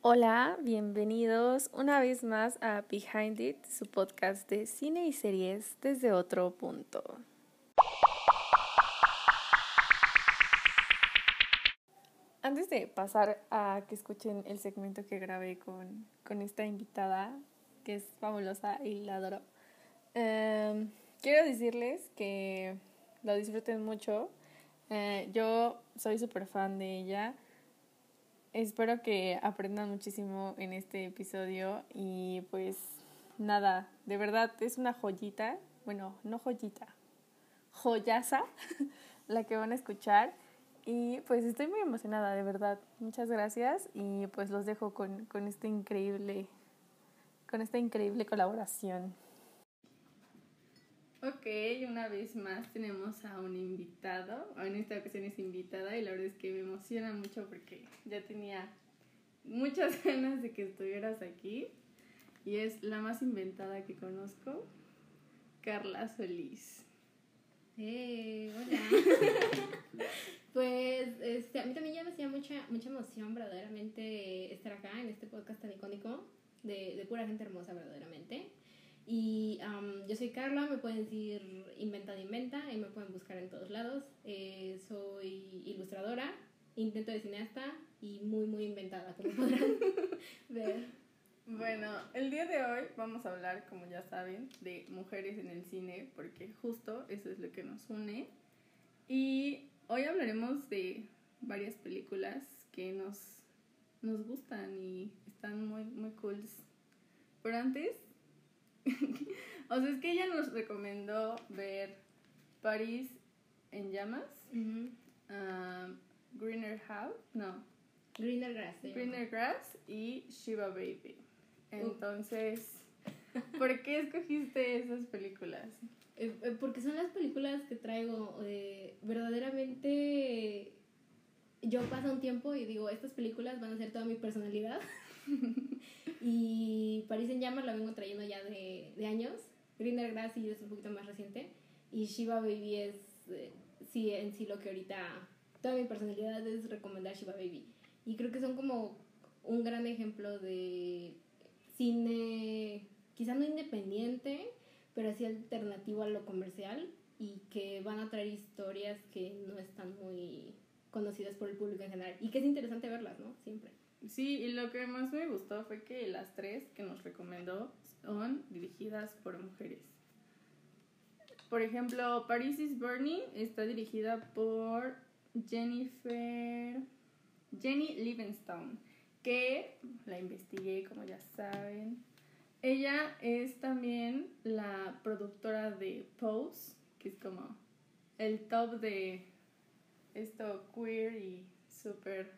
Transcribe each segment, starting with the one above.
Hola, bienvenidos una vez más a Behind It, su podcast de cine y series desde otro punto. Antes de pasar a que escuchen el segmento que grabé con, con esta invitada, que es fabulosa y la adoro, em, quiero decirles que lo disfruten mucho. Eh, yo soy súper fan de ella. Espero que aprendan muchísimo en este episodio y pues nada, de verdad es una joyita, bueno, no joyita, joyaza la que van a escuchar y pues estoy muy emocionada, de verdad. Muchas gracias y pues los dejo con, con increíble con esta increíble colaboración. Ok, una vez más tenemos a un invitado. En esta ocasión es invitada y la verdad es que me emociona mucho porque ya tenía muchas ganas de que estuvieras aquí. Y es la más inventada que conozco, Carla Solís. Hey, hola. pues este, a mí también ya me hacía mucha, mucha emoción verdaderamente estar acá en este podcast tan icónico de, de pura gente hermosa verdaderamente. Y yo soy Carla, me pueden decir Inventa Inventa y me pueden buscar en todos lados. Eh, soy ilustradora, intento de cineasta y muy, muy inventada, como podrán ver. Bueno, el día de hoy vamos a hablar, como ya saben, de mujeres en el cine, porque justo eso es lo que nos une. Y hoy hablaremos de varias películas que nos, nos gustan y están muy, muy cool. Pero antes o sea, es que ella nos recomendó ver París en llamas, um, Greener House, no. Greener Grass. Greener Grass y Shiva Baby. Entonces, ¿por qué escogiste esas películas? Eh, eh, porque son las películas que traigo eh, verdaderamente yo paso un tiempo y digo, estas películas van a ser toda mi personalidad. y París en llamas la vengo trayendo ya de, de años. Greener Grass es un poquito más reciente. Y Shiva Baby es, eh, sí, en sí lo que ahorita, toda mi personalidad es recomendar Shiva Baby. Y creo que son como un gran ejemplo de cine, quizá no independiente, pero sí alternativo a lo comercial y que van a traer historias que no están muy conocidas por el público en general. Y que es interesante verlas, ¿no? Siempre. Sí, y lo que más me gustó fue que las tres que nos recomendó son dirigidas por mujeres. Por ejemplo, Paris is Burning está dirigida por Jennifer Jenny Livingstone, que la investigué, como ya saben. Ella es también la productora de Pose, que es como el top de esto queer y súper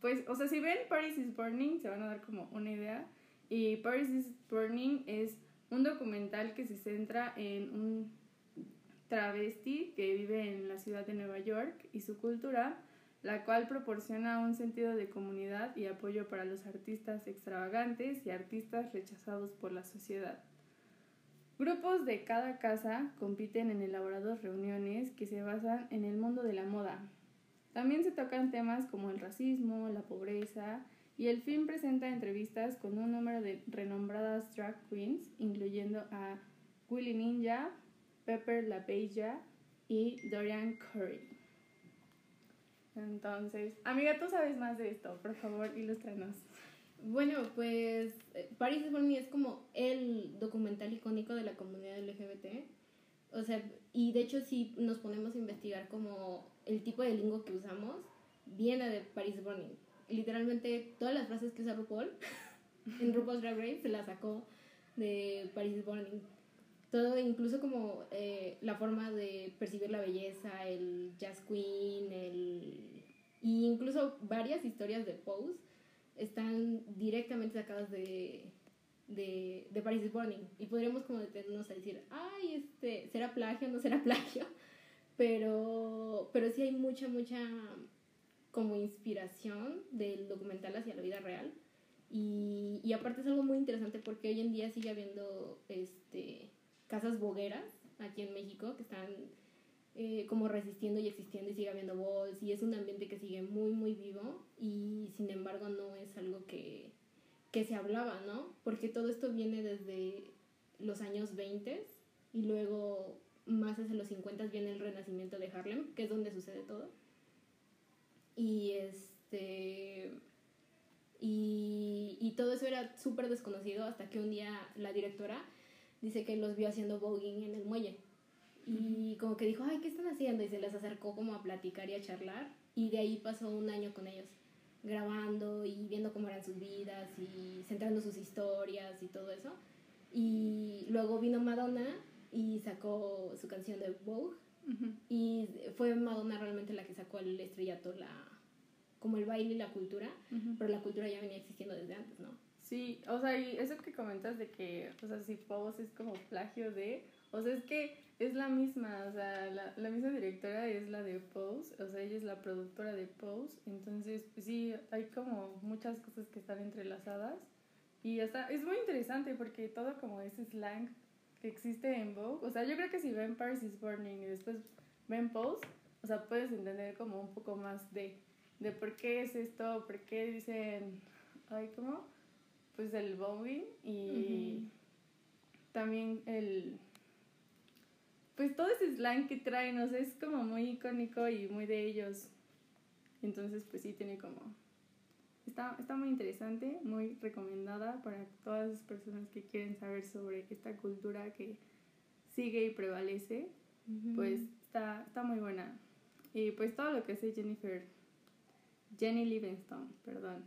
pues, o sea, si ven Paris is Burning, se van a dar como una idea. Y Paris is Burning es un documental que se centra en un travesti que vive en la ciudad de Nueva York y su cultura, la cual proporciona un sentido de comunidad y apoyo para los artistas extravagantes y artistas rechazados por la sociedad. Grupos de cada casa compiten en elaboradas reuniones que se basan en el mundo de la moda, también se tocan temas como el racismo, la pobreza, y el film presenta entrevistas con un número de renombradas drag queens, incluyendo a Willy Ninja, Pepper La Bella y Dorian Curry. Entonces, amiga, tú sabes más de esto, por favor, ilústranos. Bueno, pues eh, Paris is es como el documental icónico de la comunidad LGBT. O sea, y de hecho si nos ponemos a investigar como el tipo de lingo que usamos, viene de Paris Burning. Literalmente todas las frases que usa RuPaul en RuPaul's Drag Race se las sacó de Paris Burning. Todo, incluso como eh, la forma de percibir la belleza, el jazz queen, el... Y incluso varias historias de Pose están directamente sacadas de, de, de Paris is Burning. Y podríamos como detenernos a decir, ay, este, ¿será plagio o no será plagio? Pero, pero sí hay mucha, mucha como inspiración del documental hacia la vida real. Y, y aparte es algo muy interesante porque hoy en día sigue habiendo este, casas bogueras aquí en México que están eh, como resistiendo y existiendo y sigue habiendo voz y es un ambiente que sigue muy, muy vivo y sin embargo no es algo que, que se hablaba, ¿no? Porque todo esto viene desde los años 20 y luego más hacia los 50 viene el renacimiento de Harlem, que es donde sucede todo. Y este y, y todo eso era súper desconocido hasta que un día la directora dice que los vio haciendo voguing en el muelle. Y como que dijo, ay, ¿qué están haciendo? Y se les acercó como a platicar y a charlar. Y de ahí pasó un año con ellos, grabando y viendo cómo eran sus vidas y centrando sus historias y todo eso. Y luego vino Madonna y sacó su canción de Vogue. Y fue Madonna realmente la que sacó el estrellato la, como el baile y la cultura, pero la cultura ya venía existiendo desde antes, ¿no? Sí, o sea, y eso que comentas de que, o sea, si Pose es como plagio de, o sea, es que es la misma, o sea, la, la misma directora es la de Pose, o sea, ella es la productora de Pose, entonces, pues sí, hay como muchas cosas que están entrelazadas y hasta es muy interesante porque todo como ese slang que existe en Vogue, o sea, yo creo que si ven Paris is Burning y después ven Pose, o sea, puedes entender como un poco más de de por qué es esto, por qué dicen, ay, ¿cómo? Pues el Bowie y también el, pues todo ese slang que traen, o sea, es como muy icónico y muy de ellos. Entonces, pues sí, tiene como, está, está muy interesante, muy recomendada para todas las personas que quieren saber sobre esta cultura que sigue y prevalece, pues está, está muy buena. Y pues todo lo que hace Jennifer Jenny Livingstone, perdón.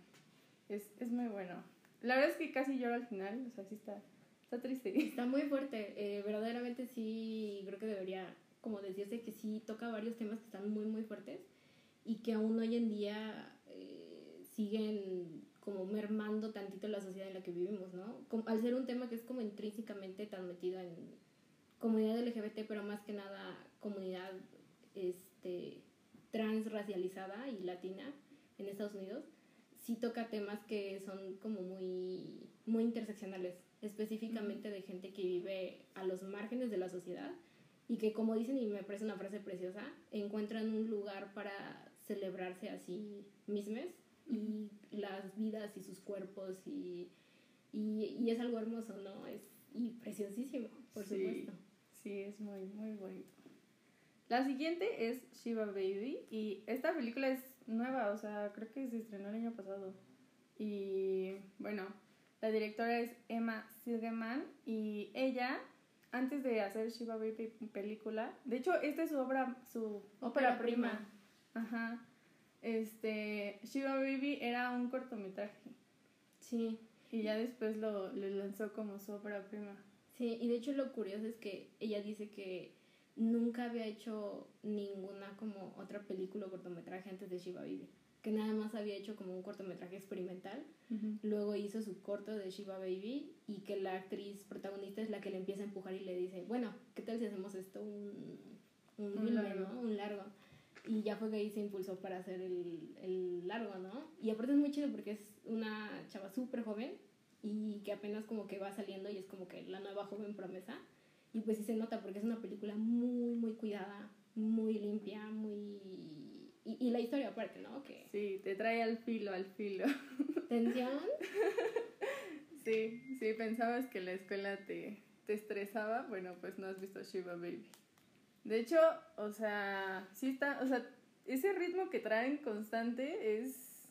Es, es muy bueno. La verdad es que casi lloro al final, o sea, sí está, está triste. Está muy fuerte, eh, verdaderamente sí, creo que debería como decirse que sí toca varios temas que están muy, muy fuertes y que aún hoy en día eh, siguen como mermando tantito la sociedad en la que vivimos, ¿no? Como, al ser un tema que es como intrínsecamente tan metido en comunidad LGBT, pero más que nada comunidad este, transracializada y latina, en Estados Unidos, sí toca temas que son como muy, muy interseccionales, específicamente de gente que vive a los márgenes de la sociedad y que como dicen, y me parece una frase preciosa, encuentran un lugar para celebrarse a sí mismos y las vidas y sus cuerpos y, y, y, es algo hermoso, ¿no? Es, y preciosísimo, por supuesto. Sí, es muy, muy bonito. La siguiente es Shiva Baby y esta película es nueva, o sea, creo que se estrenó el año pasado. Y bueno, la directora es Emma Silgeman y ella, antes de hacer Shiva Baby película, de hecho, esta es su obra, su ópera prima. Ajá. Este, Shiva Baby era un cortometraje. Sí. Y ya después lo, lo lanzó como su ópera prima. Sí, y de hecho lo curioso es que ella dice que nunca había hecho ninguna como otra película o cortometraje antes de Shiva Baby. Que nada más había hecho como un cortometraje experimental. Luego hizo su corto de Shiva Baby y que la actriz protagonista es la que le empieza a empujar y le dice, bueno, ¿qué tal si hacemos esto un, un, largo. ¿no? Un largo. Y ya fue que ahí se impulsó para hacer el, el largo, ¿no? Y aparte es muy chido porque es una chava súper joven y que apenas como que va saliendo y es como que la nueva joven promesa. Y pues sí se nota porque es una película muy, muy cuidada, muy limpia, muy... Y, y la historia aparte, ¿no? Que... Sí, te trae al filo, al filo. ¿Tensión? sí, sí, pensabas que la escuela te, te estresaba, bueno, pues no has visto Shiva Baby. De hecho, o sea, sí está, o sea, ese ritmo que traen constante es,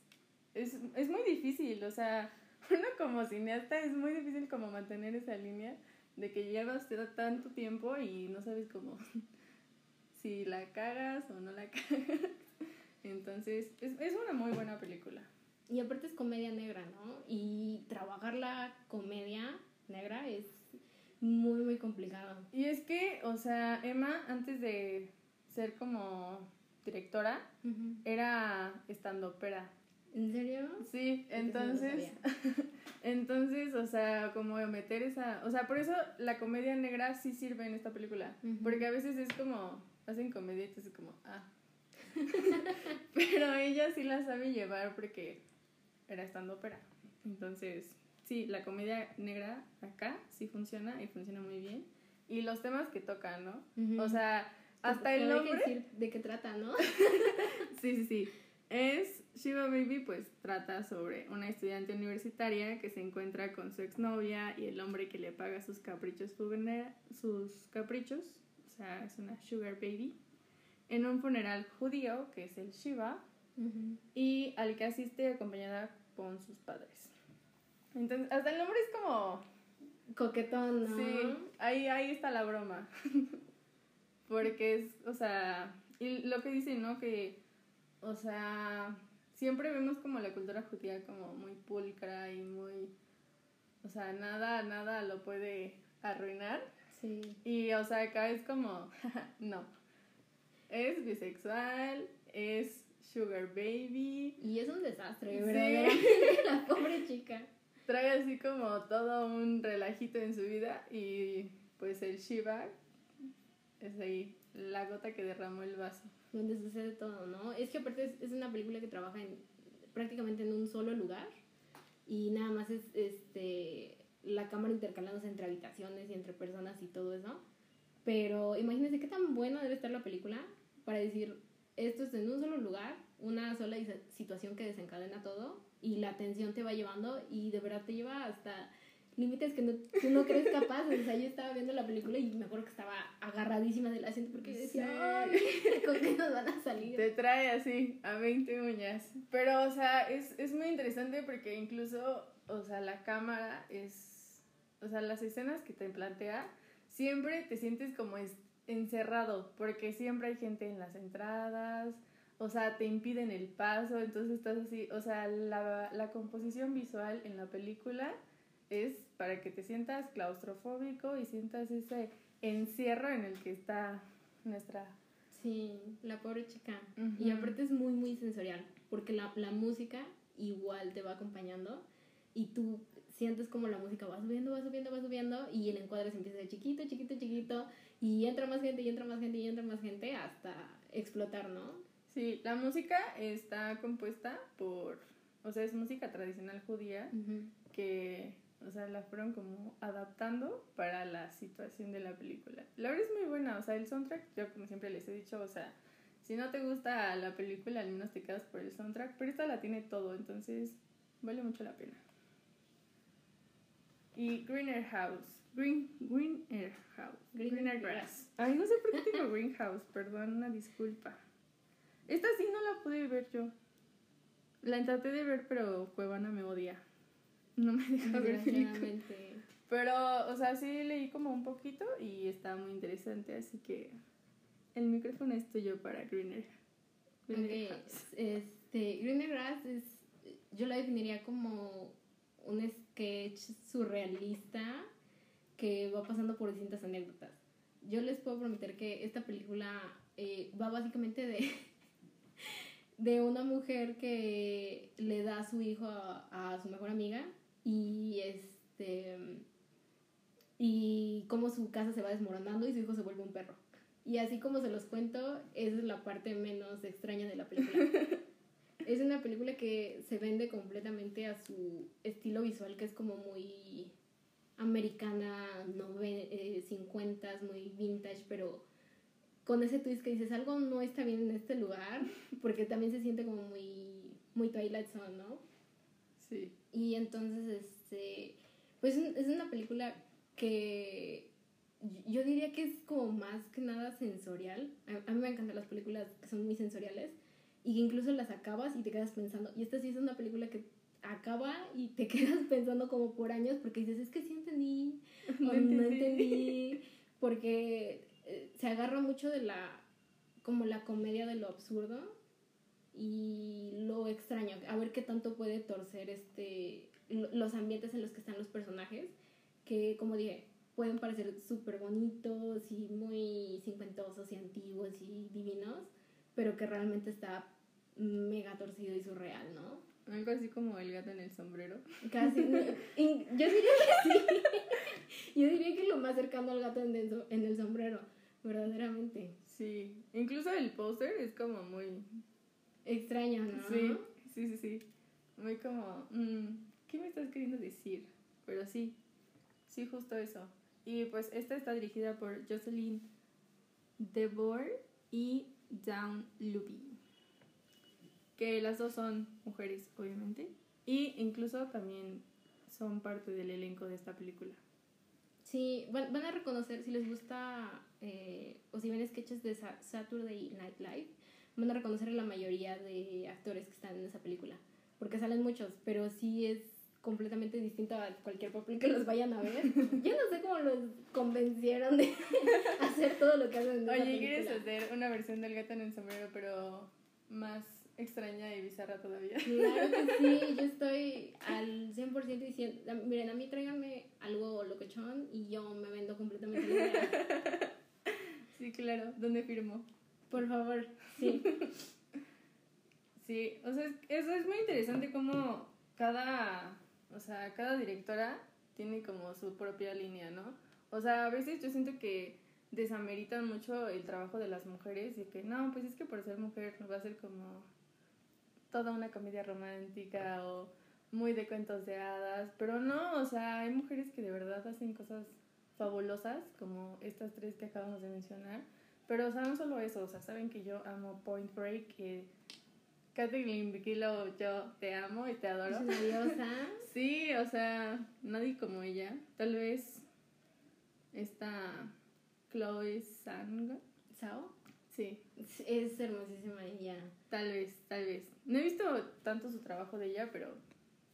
es, es muy difícil, o sea, uno como cineasta es muy difícil como mantener esa línea de que llevas tanto tiempo y no sabes cómo si la cagas o no la cagas. Entonces, es, es una muy buena película. Y aparte es comedia negra, ¿no? Y trabajar la comedia negra es muy, muy complicado. Y es que, o sea, Emma, antes de ser como directora, era estando era ¿En serio? Sí, entonces, entonces, o sea, como meter esa, o sea, por eso la comedia negra sí sirve en esta película, porque a veces es como, hacen comedia y es como, ah, pero ella sí la sabe llevar porque era estando ópera, entonces, sí, la comedia negra acá sí funciona y funciona muy bien, y los temas que tocan, ¿no? O sea, hasta el Pero hay que nombre. decir de qué trata, ¿no? Sí, sí, sí. Es Shiva Baby, pues trata sobre una estudiante universitaria que se encuentra con su exnovia y el hombre que le paga sus caprichos sus caprichos, o sea, es una Sugar Baby, en un funeral judío que es el Shiva y al que asiste acompañada con sus padres. Entonces, hasta el nombre es como Coquetón, ¿no? Sí, ahí, ahí está la broma. Porque es, o sea, y lo que dicen, ¿no? Que, o sea, siempre vemos como la cultura judía como muy pulcra y muy, o sea, nada, nada lo puede arruinar. Sí. Y, o sea, acá es como, no. Es bisexual, es sugar baby, Y es un desastre, Sí. verdaderamente, la pobre chica. Trae así como todo un relajito en su vida y pues el Shiva es ahí la gota que derramó el vaso. Donde sucede todo, ¿no? Es que aparte es, es una película que trabaja en, prácticamente en un solo lugar y nada más es este la cámara intercalándose entre habitaciones y entre personas y todo eso. Pero imagínense qué tan buena debe estar la película para decir esto es en un solo lugar, una sola situación que desencadena todo y la tensión te va llevando y de verdad te lleva hasta límites que no, tú no crees capaz. O sea, yo estaba viendo la película y me acuerdo que estaba agarradísima del asiento porque decía, Sí. "Ay, ¿con qué nos van a salir? Te trae así a 20 uñas. Pero, o sea, es, es muy interesante porque incluso, o sea, la cámara es, o sea, las escenas que te plantea, siempre te sientes como encerrado, porque siempre hay gente en las entradas, o sea, te impiden el paso, entonces estás así, o sea, la, la composición visual en la película es para que te sientas claustrofóbico y sientas ese encierro en el que está nuestra... Sí, la pobre chica. Y aparte es muy, muy sensorial, porque la, la música igual te va acompañando y tú sientes como la música va subiendo, va subiendo, va subiendo y el encuadre se empieza de chiquito, chiquito, chiquito y entra más gente y entra más gente y entra más gente hasta explotar, ¿no? Sí, la música está compuesta por, o sea, es música tradicional judía que, o sea, la fueron como adaptando para la situación de la película. La verdad es muy buena, o sea, el soundtrack, yo como siempre les he dicho, o sea, si no te gusta la película, al menos te quedas por el soundtrack, pero esta la tiene todo, entonces vale mucho la pena. Y Greener House, Green, Greener House, Greener Greener Grass. Ay, no sé por qué digo Greenhouse, perdón, una disculpa. Esta sí no la pude ver yo. La traté de ver, pero Cuevana me odia. No me deja ver películas. Pero, o sea, sí leí como un poquito y está muy interesante, así que el micrófono es tuyo para Greener. Greener Ok, House. Este, Greener Grass es, yo la definiría como un sketch surrealista que va pasando por distintas anécdotas. Yo les puedo prometer que esta película eh, va básicamente de, de una mujer que le da a su hijo a, a su mejor amiga y este y cómo su casa se va desmoronando y su hijo se vuelve un perro. Y así como se los cuento, esa es la parte menos extraña de la película. es una película que se vende completamente a su estilo visual, que es como muy americana, nove- eh, 50s, muy vintage, pero con ese twist que dices, algo no está bien en este lugar, porque también se siente como muy, muy Twilight Zone, ¿no? Sí. Y entonces, este, pues es una película que yo diría que es como más que nada sensorial. A, a mí me encantan las películas que son muy sensoriales y que incluso las acabas y te quedas pensando. Y esta sí es una película que acaba y te quedas pensando como por años porque dices, es que sí entendí o No no entendí". entendí, porque se agarra mucho de la, como la comedia de lo absurdo y lo extraño, a ver qué tanto puede torcer este lo- los ambientes en los que están los personajes, que como dije, pueden parecer súper bonitos y muy cincuentosos y antiguos y divinos, pero que realmente está mega torcido y surreal, ¿no? Algo así como el gato en el sombrero. Casi. yo diría que sí. Yo diría que lo más cercano al gato en el, en el sombrero, verdaderamente. Sí. Incluso el póster es como muy... Extraño, ¿no? Sí, sí, sí, sí. Muy como... mm, ¿Qué me estás queriendo decir? Pero sí. Sí, justo eso. Y pues esta está dirigida por Jocelyn Devor y Down Luby. Que las dos son mujeres, obviamente. Y incluso también son parte del elenco de esta película. Sí, van, van a reconocer, si les gusta, eh, o si ven sketches de Sa- Saturday Night Live, van a reconocer a la mayoría de actores que están en esa película. Porque salen muchos, pero sí es completamente distinto a cualquier papel que los vayan a ver. Yo no sé cómo los convencieron de hacer todo lo que hacen en esa Oye, película. ¿quieres hacer una versión del gato en el sombrero, pero más extraña y bizarra todavía? Claro que sí, yo estoy al 100% diciendo, miren, a mí tráiganme algo locochón y yo me vendo completamente. Sí, claro. ¿Dónde firmo? Por favor, sí. Sí, o sea, es- eso es muy interesante como cada, o sea, cada directora tiene como su propia línea, ¿no? O sea, a veces yo siento que desameritan mucho el trabajo de las mujeres y que no, pues es que por ser mujer va a ser como toda una comedia romántica o muy de cuentos de hadas, pero no, o sea, hay mujeres que de verdad hacen cosas fabulosas como estas tres que acabamos de mencionar, pero o sea, no solo eso, o sea, saben que yo amo Point Break, que Kathleen Bigelow, yo te amo y te Es adoro. diosa. Sí, o sea, nadie como ella. Tal vez esta Chloe Sang. ¿Sao? Sí, Es hermosísima ella. tal vez, tal vez. No he visto tanto su trabajo de ella, pero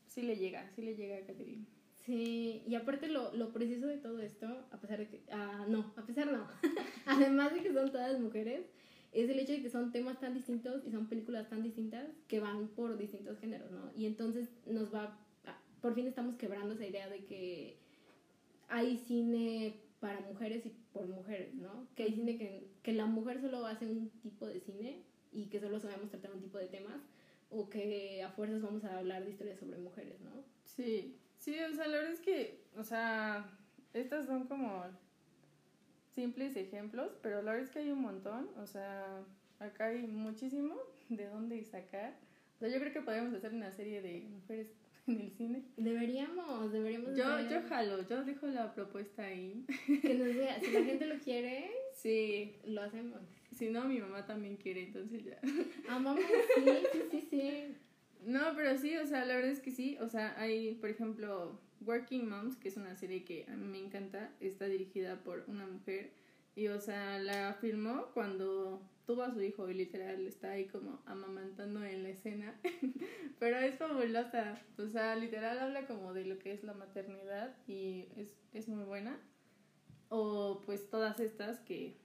sí le llega, sí le llega a Kathleen. Sí, y aparte lo, lo preciso de todo esto, a pesar de que, ah, no, a pesar no, además de que son todas mujeres, es el hecho de que son temas tan distintos y son películas tan distintas que van por distintos géneros, ¿no? Y entonces nos va, ah, por fin estamos quebrando esa idea de que hay cine para mujeres y por mujeres, ¿no? Que hay cine que, que la mujer solo hace un tipo de cine y que solo sabemos tratar un tipo de temas o que a fuerzas vamos a hablar de historias sobre mujeres, ¿no? Sí, sí, o sea, la verdad es que, o sea, estas son como simples ejemplos, pero la verdad es que hay un montón, o sea, acá hay muchísimo de dónde sacar. O sea, yo creo que podemos hacer una serie de mujeres en el cine. Deberíamos, deberíamos Yo, yo jalo, yo dejo la propuesta ahí. que nos vea. Si la gente lo quiere, Sí, lo hacemos. si no, mi mamá también quiere, entonces ya. Amamos, sí, sí, sí, sí. No, pero sí, o sea, la verdad es que sí. O sea, hay, por ejemplo, Working Moms, que es una serie que a mí me encanta. Está dirigida por una mujer. Y, o sea, la filmó cuando tuvo a su hijo y literal está ahí como amamantando en la escena. pero es fabulosa. O sea, literal habla como de lo que es la maternidad y es, es muy buena. O pues todas estas que,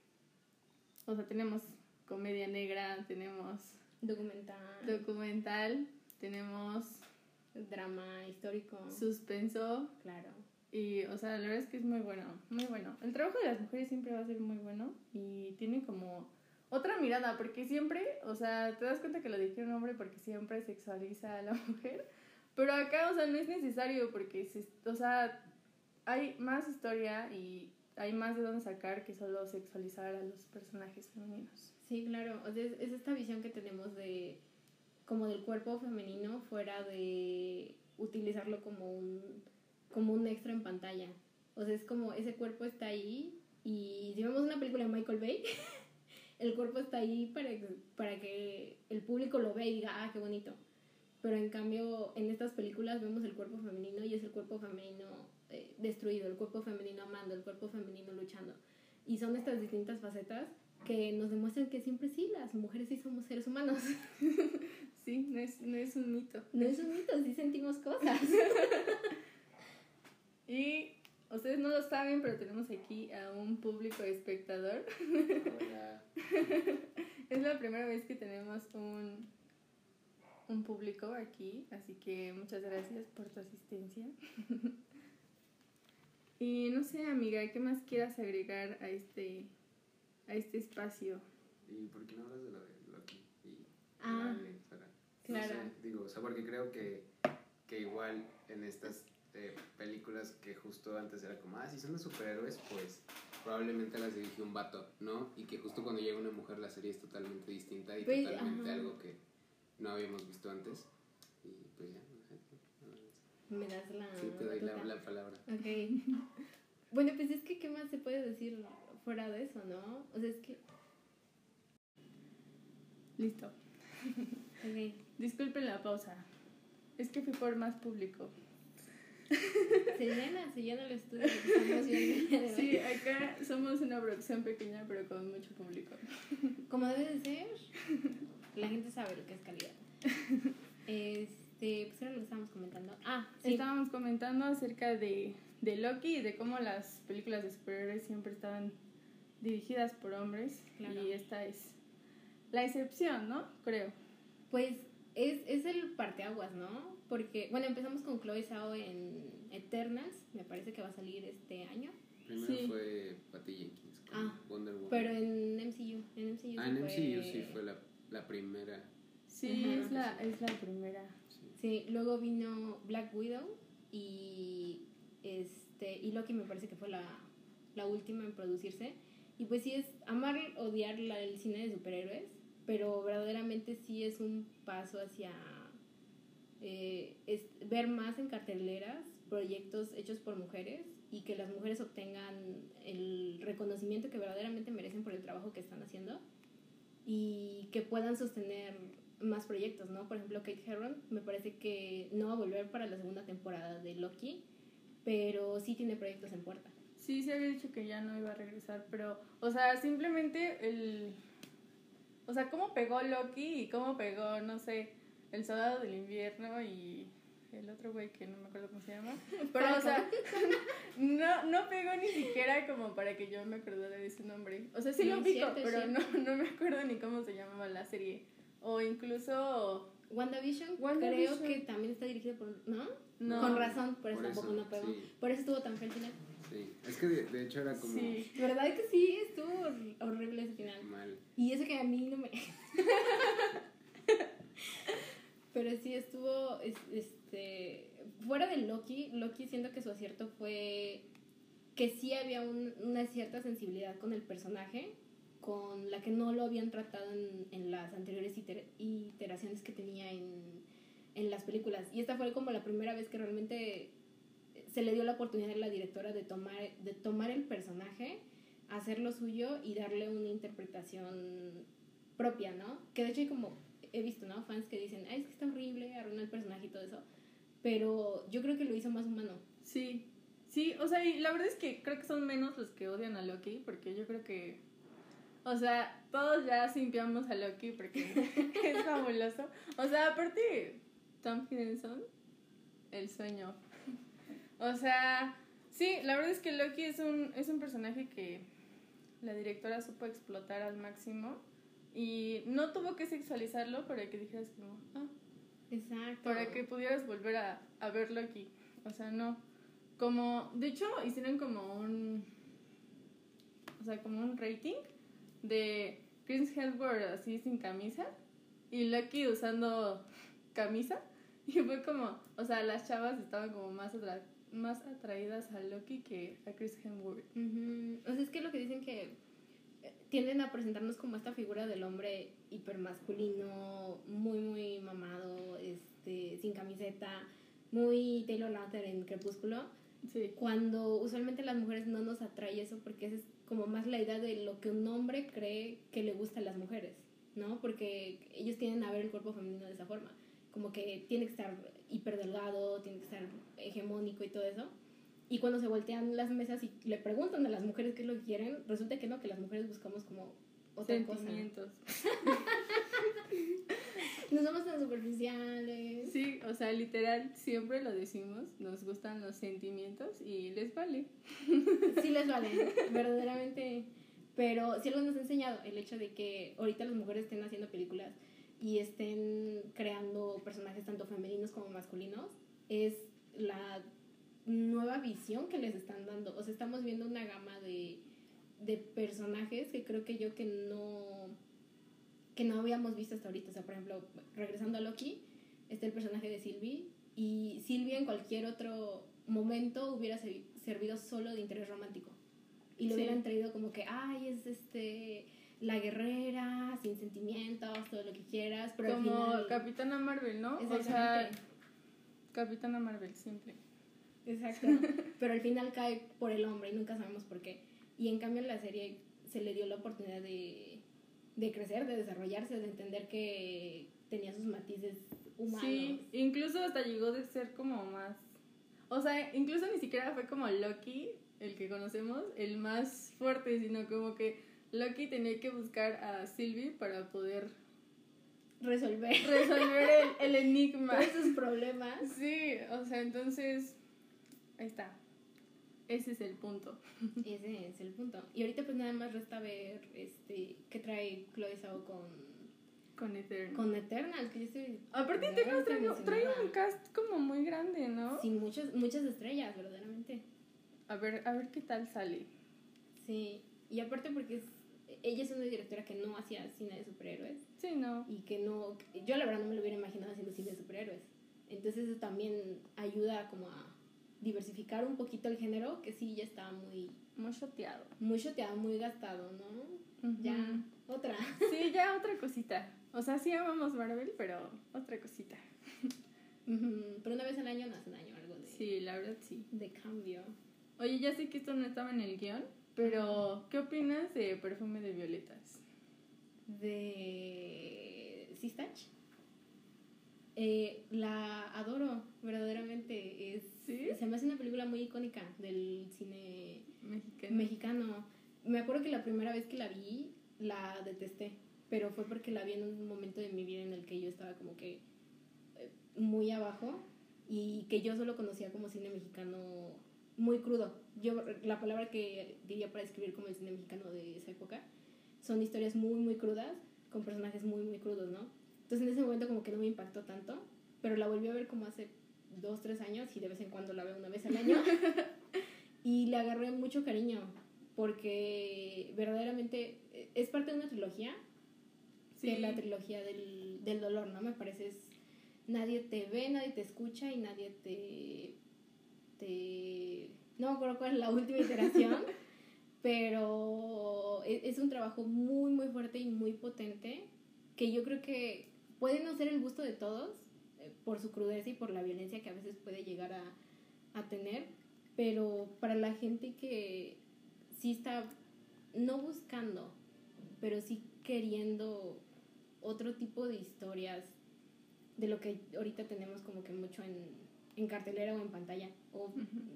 o sea, tenemos comedia negra, tenemos Documental, documental, tenemos drama histórico. suspenso Claro. y, o sea, la verdad es que es muy bueno, muy bueno. El trabajo de las mujeres siempre va a ser muy bueno y tiene como otra mirada, porque siempre, o sea, te das cuenta que lo dije un hombre porque siempre sexualiza a la mujer, pero acá, o sea, no es necesario porque, se, o sea, hay más historia y hay más de dónde sacar que solo sexualizar a los personajes femeninos. Sí, claro. O sea, es, es esta visión que tenemos de como del cuerpo femenino fuera de utilizarlo como un como un extra en pantalla. O sea, es como ese cuerpo está ahí y si vemos una película de Michael Bay, el cuerpo está ahí para que, para que el público lo vea y diga, ah, qué bonito. Pero en cambio, en estas películas vemos el cuerpo femenino y es el cuerpo femenino eh, destruido, el cuerpo femenino amando, el cuerpo femenino luchando. Y son estas distintas facetas que nos demuestran que siempre sí, las mujeres sí somos seres humanos. Sí, no es, no es un mito. No es un mito, sí sentimos cosas. Y ustedes no lo saben, pero tenemos aquí a un público espectador. Hola. Es la primera vez que tenemos un, un público aquí, así que muchas gracias por tu asistencia. y no sé, amiga, ¿qué más quieras agregar a este, a este espacio? ¿Y por qué no hablas de lo de Loki? Y Ah, Sara? claro. No sé, digo, o sea, porque creo que, que igual en estas eh, películas que justo antes era como, ah, si son de superhéroes, pues probablemente las dirigió un vato, ¿no? Y que justo cuando llega una mujer la serie es totalmente distinta y Pues, totalmente ajá. algo que no habíamos visto antes. Y pues ya, no sé. Me das la... Sí, te doy la, palabra. Ok. Bueno, pues es que, ¿qué más se puede decir fuera de eso, ¿no? O sea, es que... Listo. ok. Disculpen la pausa. Es que fui por más público. Se llena, se llena el estudio que estamos viendo. Sí, acá somos una producción pequeña pero con mucho público. Como debe de ser. La gente sabe lo que es calidad. Este, pues era lo que estábamos comentando. Ah, sí. Estábamos comentando acerca de, de Loki y de cómo las películas de superhéroes siempre estaban dirigidas por hombres Claro. y esta es la excepción, ¿no? Creo. Pues es, es el parteaguas, ¿no? Porque, bueno, empezamos con Chloe Zhao en Eternals, me parece que va a salir este año. Primero Sí. fue Patty Jenkins con Ah, Wonder Woman. Pero en MCU, en MCU. ah, sí en fue- MCU sí fue la, la primera. Sí, Ajá. es, la, es la primera. Sí. Sí, luego vino Black Widow y este y Loki me parece que fue la, la última en producirse. Y pues sí es amar, odiar la- el cine de superhéroes, pero verdaderamente sí es un paso hacia eh, es- ver más en carteleras proyectos hechos por mujeres y que las mujeres obtengan el reconocimiento que verdaderamente merecen por el trabajo que están haciendo y que puedan sostener más proyectos, ¿no? Por ejemplo, Kate Herron me parece que no va a volver para la segunda temporada de Loki, pero sí tiene proyectos en puerta. Sí, se había dicho que ya no iba a regresar, pero, o sea, simplemente el... O sea, cómo pegó Loki y cómo pegó, no sé, el Soldado del Invierno y el otro güey que no me acuerdo cómo se llama. Pero, o sea, no, no pegó ni siquiera como para que yo me acordara de su nombre. O sea, sí No, lo pico, cierto, pero no, cierto. no me acuerdo ni cómo se llamaba la serie. O incluso... WandaVision, WandaVision. creo que también está dirigido por... ¿No? No. Con razón, por eso Por tampoco eso, no pegó. sí. Por eso estuvo tan feo el final. Sí. Es que de, de hecho era como Sí. ¿Verdad que sí? Estuvo hor- horrible ese final. mal. Y eso que a mí no me... Pero sí estuvo, es- este, fuera de Loki, Loki siento que su acierto fue que sí había un- una cierta sensibilidad con el personaje, con la que no lo habían tratado en, en las anteriores iter- iteraciones que tenía en, en las películas. Y esta fue como la primera vez que realmente se le dio la oportunidad a la directora de tomar, de tomar el personaje, hacerlo suyo y darle una interpretación propia, ¿no? Que de hecho hay como, he visto, ¿no? Fans que dicen, ay, es que está horrible, arruina el personaje y todo eso. Pero yo creo que lo hizo más humano. Sí, sí, o sea, y la verdad es que creo que son menos los que odian a Loki, porque yo creo que, o sea, todos ya simpiamos a Loki porque es fabuloso. O sea, aparte, Tom Hiddleston, el sueño. O sea, sí, la verdad es que Loki es un, es un personaje que la directora supo explotar al máximo y no tuvo que sexualizarlo para que dijeras como, ah, Exacto. para que pudieras volver a, a verlo aquí. O sea, no. Como, de hecho, hicieron como un. O sea, como un rating de Chris Hemsworth así sin camisa y Lucky usando camisa. Y fue como, o sea, las chavas estaban como más, atra- más atraídas a Loki que a Chris Hemsworth. Ujú. O sea, es que lo que dicen que tienden a presentarnos como esta figura del hombre hipermasculino, muy, muy mamado, este, sin camiseta, muy Taylor Lautner en Crepúsculo, Sí. cuando usualmente las mujeres no nos atrae eso porque esa es como más la idea de lo que un hombre cree que le gusta a las mujeres, ¿no? Porque ellos tienden a ver el cuerpo femenino de esa forma, como que tiene que estar hiper delgado, tiene que estar hegemónico y todo eso. Y cuando se voltean las mesas y le preguntan a las mujeres qué es lo que quieren, resulta que no, que las mujeres buscamos como otra cosa. Sentimientos. No somos tan superficiales. Sí, o sea, literal, siempre lo decimos, nos gustan los sentimientos y les vale. sí les vale, verdaderamente. Pero sí algo nos ha enseñado el hecho de que ahorita las mujeres estén haciendo películas y estén creando personajes tanto femeninos como masculinos, es la nueva visión que les están dando. O sea, estamos viendo una gama de, de personajes que creo que yo que no que no habíamos visto hasta ahorita. O sea, por ejemplo, regresando a Loki, está el personaje de Sylvie y Sylvie en cualquier otro momento hubiera servi- servido solo de interés romántico. Y lo Sí. hubieran traído como que, ay, es este la guerrera, sin sentimientos, todo lo que quieras, pero Como al final... Capitana Marvel, ¿no? O sea. Capitana Marvel, simple. Exacto. Pero al final cae por el hombre y nunca sabemos por qué. Y en cambio en la serie se le dio la oportunidad de, de crecer, de desarrollarse, de entender que tenía sus matices humanos. Sí, incluso hasta llegó de ser como más... O sea, incluso ni siquiera fue como Loki, el que conocemos, el más fuerte, sino como que Loki tenía que buscar a Sylvie para poder resolver, resolver el, el enigma. Todos sus problemas. Sí, o sea, entonces, ahí está. Ese es el punto. Ese es el punto. Y ahorita pues nada más resta ver este qué trae Chloe Zhao con con Eternal. Con Eternal, que yo estoy Aparte Eternal trae, trae, un cast como muy grande, ¿no? Sí, muchas muchas estrellas, verdaderamente. A ver, a ver qué tal sale. Sí, y aparte porque es, ella es una directora que no hacía cine de superhéroes. Sí, no. Y que no yo la verdad no me lo hubiera imaginado haciendo cine de superhéroes. Entonces eso también ayuda como a diversificar un poquito el género, que sí ya está muy... Muy shoteado. Muy shoteado, muy gastado, ¿no? Ya, otra. Sí, ya otra cosita. O sea, sí amamos Marvel, pero otra cosita. Pero una vez al año no hace daño algo de... Sí, la verdad sí. De cambio. Oye, ya sé que esto no estaba en el guion, pero ¿qué opinas de Perfume de Violetas? De... ¿Sistach? Eh, la adoro, verdaderamente. Es, Se me hace una película muy icónica del cine mexicano. mexicano. Me acuerdo que la primera vez que la vi, la detesté, pero fue porque la vi en un momento de mi vida en el que yo estaba como que eh, muy abajo y que yo solo conocía como cine mexicano muy crudo. Yo, la palabra que diría para describir como el cine mexicano de esa época son historias muy, muy crudas, con personajes muy, muy crudos, ¿no? Entonces en ese momento como que no me impactó tanto, pero la volví a ver como hace dos, tres años y de vez en cuando la veo una vez al año. y le agarré mucho cariño porque verdaderamente eh, es parte de una trilogía, sí. que es la trilogía del, del dolor, ¿no? Me parece es, nadie te ve, nadie te escucha y nadie te... te no me acuerdo cuál es la última iteración, pero es, es un trabajo muy, muy fuerte y muy potente que yo creo que puede no ser el gusto de todos eh, por su crudeza y por la violencia que a veces puede llegar a, a tener, pero para la gente que sí está no buscando, pero sí queriendo otro tipo de historias de lo que ahorita tenemos como que mucho en, en cartelera o en pantalla, o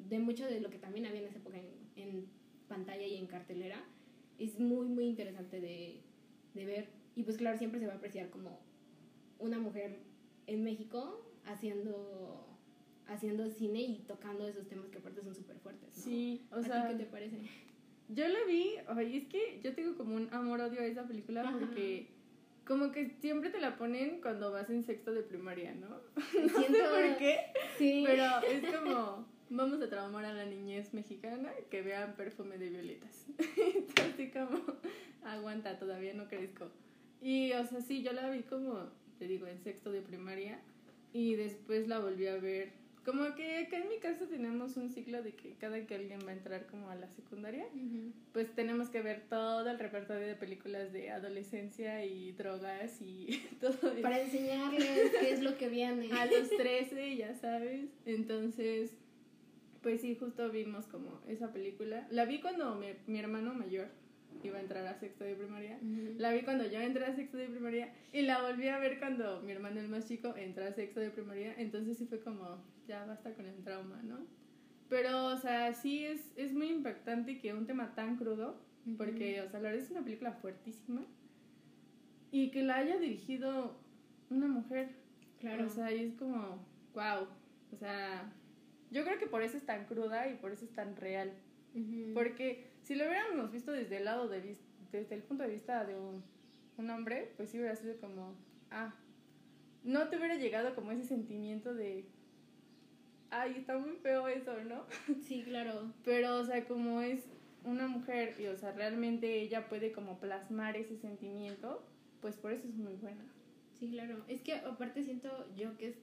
de mucho de lo que también había en esa época en, en pantalla y en cartelera, es muy, muy interesante de, de ver. Y pues claro, siempre se va a apreciar como una mujer en México haciendo haciendo cine y tocando esos temas que aparte son súper fuertes. ¿no? Sí, o ¿A sea, ti qué te parece? Yo la vi, oye, es que yo tengo como un amor-odio a esa película Ajá. porque como que siempre te la ponen cuando vas en sexto de primaria, ¿no? no Siento- sé por qué, Sí. pero es como, vamos a traumar a la niñez mexicana que vean perfume de violetas. Entonces, como, aguanta, todavía no crezco. Y, o sea, sí, yo la vi como, te digo, en sexto de primaria y después la volví a ver. Como que acá en mi casa tenemos un ciclo de que cada que alguien va a entrar como a la secundaria, Ujú. pues tenemos que ver todo el repertorio de películas de adolescencia y drogas y todo eso. Para enseñarles qué es lo que viene. A los 13, ya sabes. Entonces, pues sí, justo vimos como esa película. La vi cuando mi, mi hermano mayor iba a entrar a sexto de primaria. Ujú. La vi cuando yo entré a sexto de primaria y la volví a ver cuando mi hermano el más chico entró a sexto de primaria. Entonces sí fue como, ya basta con el trauma, ¿no? Pero, o sea, sí es, es muy impactante que un tema tan crudo, porque, o sea, la verdad es una película fuertísima, y que la haya dirigido una mujer. Claro. O sea, y es como, wow. O sea, yo creo que por eso es tan cruda y por eso es tan real. Ujú. Porque si lo hubiéramos visto desde el lado de desde el punto de vista de un, un hombre, pues sí hubiera sido como, ah, no te hubiera llegado como ese sentimiento de, ay, está muy feo eso, ¿no? Sí, claro. Pero, o sea, como es una mujer y, o sea, realmente ella puede como plasmar ese sentimiento, pues por eso es muy buena. Sí, claro. Es que aparte siento yo que es,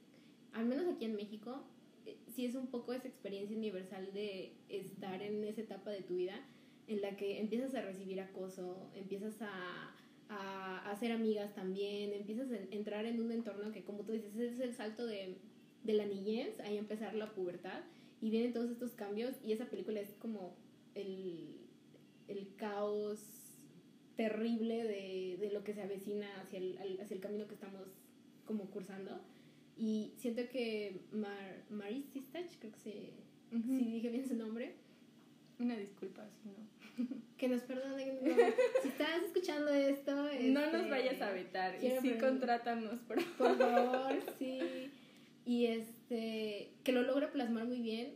al menos aquí en México, eh, sí es un poco esa experiencia universal de estar en esa etapa de tu vida en la que empiezas a recibir acoso, empiezas a, a, a hacer amigas también, empiezas a entrar en un entorno que, como tú dices, es el salto de, de la niñez, ahí empezar la pubertad y vienen todos estos cambios y esa película es como el, el caos terrible de, de lo que se avecina hacia el, hacia el camino que estamos como cursando. Y siento que Mar, Maris Sistach, creo que se, si dije bien su nombre, Una disculpa, si no. que nos perdonen. no, si estás escuchando esto, No este, nos vayas a vetar. Y sí, contrátanos, por Por favor, sí. Y este, que lo logra plasmar muy bien,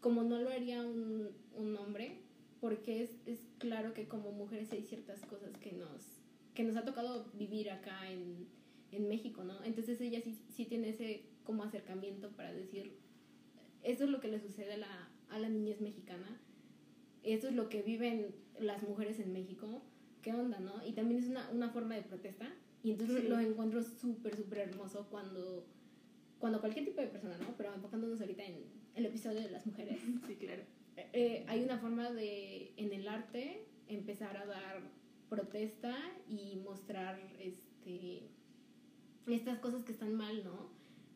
como no lo haría un, un hombre, porque es, es claro que como mujeres hay ciertas cosas que nos, que nos ha tocado vivir acá en, en México, ¿no? Entonces ella sí, sí tiene ese como acercamiento para decir, eso es lo que le sucede a la, a la niñez mexicana, eso es lo que viven las mujeres en México, ¿qué onda, no? Y también es una, una forma de protesta, y entonces Sí. lo encuentro súper, súper hermoso cuando, cuando cualquier tipo de persona, ¿no? Pero enfocándonos ahorita en el episodio de las mujeres, Sí, claro. eh, hay una forma de, en el arte, empezar a dar protesta y mostrar este, estas cosas que están mal, ¿no?